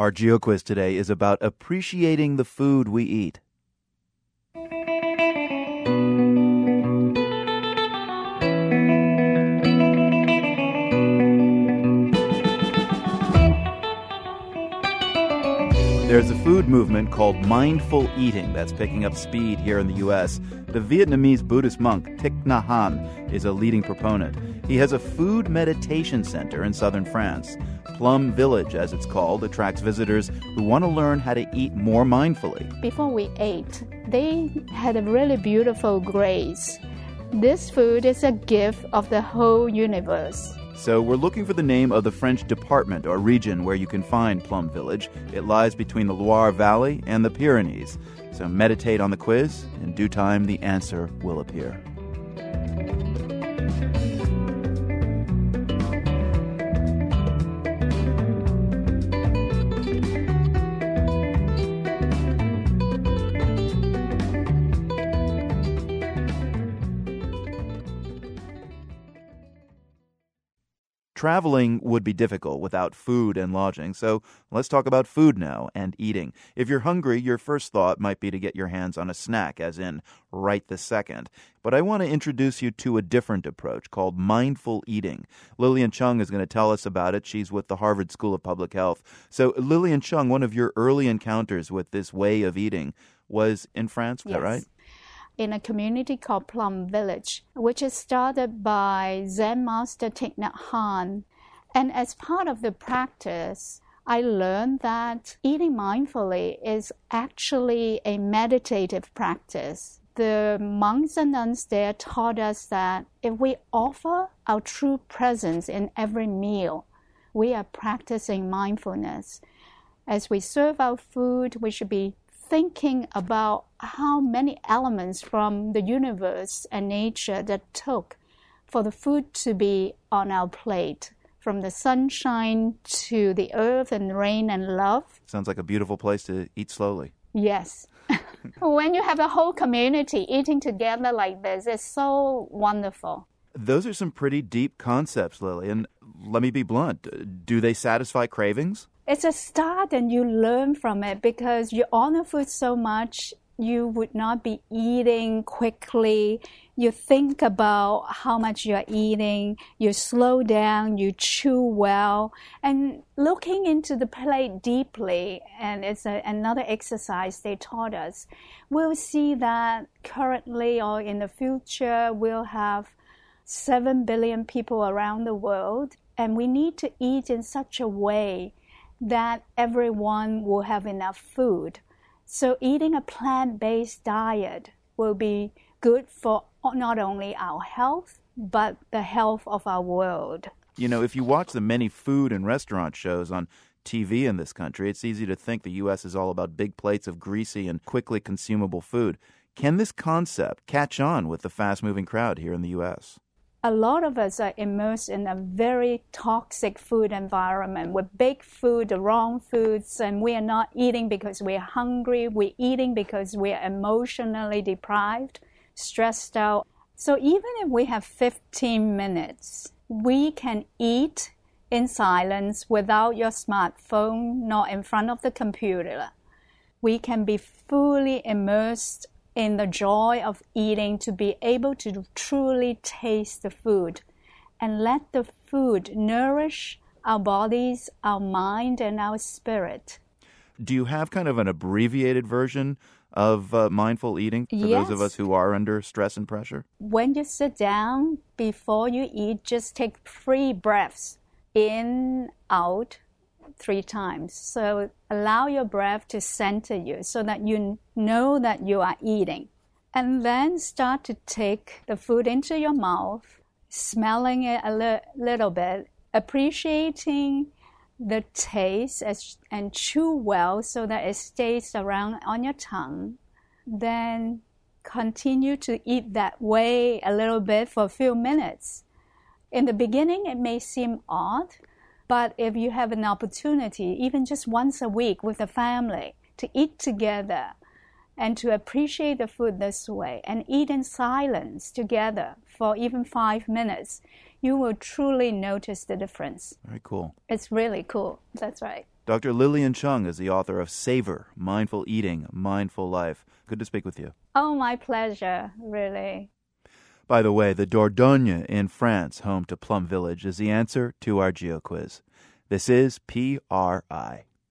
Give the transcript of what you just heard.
Our GeoQuiz today is about appreciating the food we eat. There's a food movement called mindful eating that's picking up speed here in the U.S. The Vietnamese Buddhist monk Thich Nhat Hanh is a leading proponent. He has a food meditation center in southern France. Plum Village, as it's called, attracts visitors who want to learn how to eat more mindfully. Before we ate, they had a really beautiful grace. This food is a gift of the whole universe. So we're looking for the name of the French department or region where you can find Plum Village. It lies between the Loire Valley and the Pyrenees. So meditate on the quiz. In due time, the answer will appear. Traveling would be difficult without food and lodging, so let's talk about food now and eating. If you're hungry, your first thought might be to get your hands on a snack, as in right this second. But I want to introduce you to a different approach called mindful eating. Lilian Cheung is going to tell us about it. She's with the Harvard School of Public Health. So, Lilian Cheung, one of your early encounters with this way of eating was in France, yes. right? In a community called Plum Village, which is started by Zen Master Thich Nhat Hanh. And as part of the practice, I learned that eating mindfully is actually a meditative practice. The monks and nuns there taught us that if we offer our true presence in every meal, we are practicing mindfulness. As we serve our food, we should be thinking about how many elements from the universe and nature that took for the food to be on our plate from the sunshine to the earth and rain and love. Sounds like a beautiful place to eat slowly. Yes. when you have a whole community eating together like this, it's so wonderful. Those are some pretty deep concepts, Lily. And let me be blunt. Do they satisfy cravings? it's a start and you learn from it because you honor food so much you would not be eating quickly. You think about how much you're eating, you slow down, you chew well, and looking into the plate deeply, and it's a, another exercise they taught us. We'll see that currently or in the future, we'll have 7 billion people around the world, and we need to eat in such a way that everyone will have enough food. So eating a plant-based diet will be good for not only our health, but the health of our world. You know, if you watch the many food and restaurant shows on TV in this country, it's easy to think the U.S. is all about big plates of greasy and quickly consumable food. Can this concept catch on with the fast moving crowd here in the U.S.? A lot of us are immersed in a very toxic food environment with big food, the wrong foods, and we are not eating because we're hungry. We're eating because we're emotionally deprived, stressed out. So even if we have 15 minutes, we can eat in silence without your smartphone, not in front of the computer. We can be fully immersed in the joy of eating to be able to truly taste the food and let the food nourish our bodies, our mind, and our spirit. Do you have kind of an abbreviated version of uh, mindful eating for yes. those of us who are under stress and pressure? When you sit down before you eat, just take three breaths in, out, three times. So allow your breath to center you so that you know that you are eating. And then start to take the food into your mouth, smelling it a li- little bit, appreciating the taste as, and chew well so that it stays around on your tongue. Then continue to eat that way a little bit for a few minutes. In the beginning, it may seem odd, but if you have an opportunity, even just once a week with the family, to eat together and to appreciate the food this way and eat in silence together for even five minutes, you will truly notice the difference. Very cool. It's really cool. That's right. Dr. Lilian Cheung is the author of Savor Mindful Eating, Mindful Life. Good to speak with you. Oh, my pleasure, really. By the way, the Dordogne in France, home to Plum Village, is the answer to our Geo quiz. This is PRI.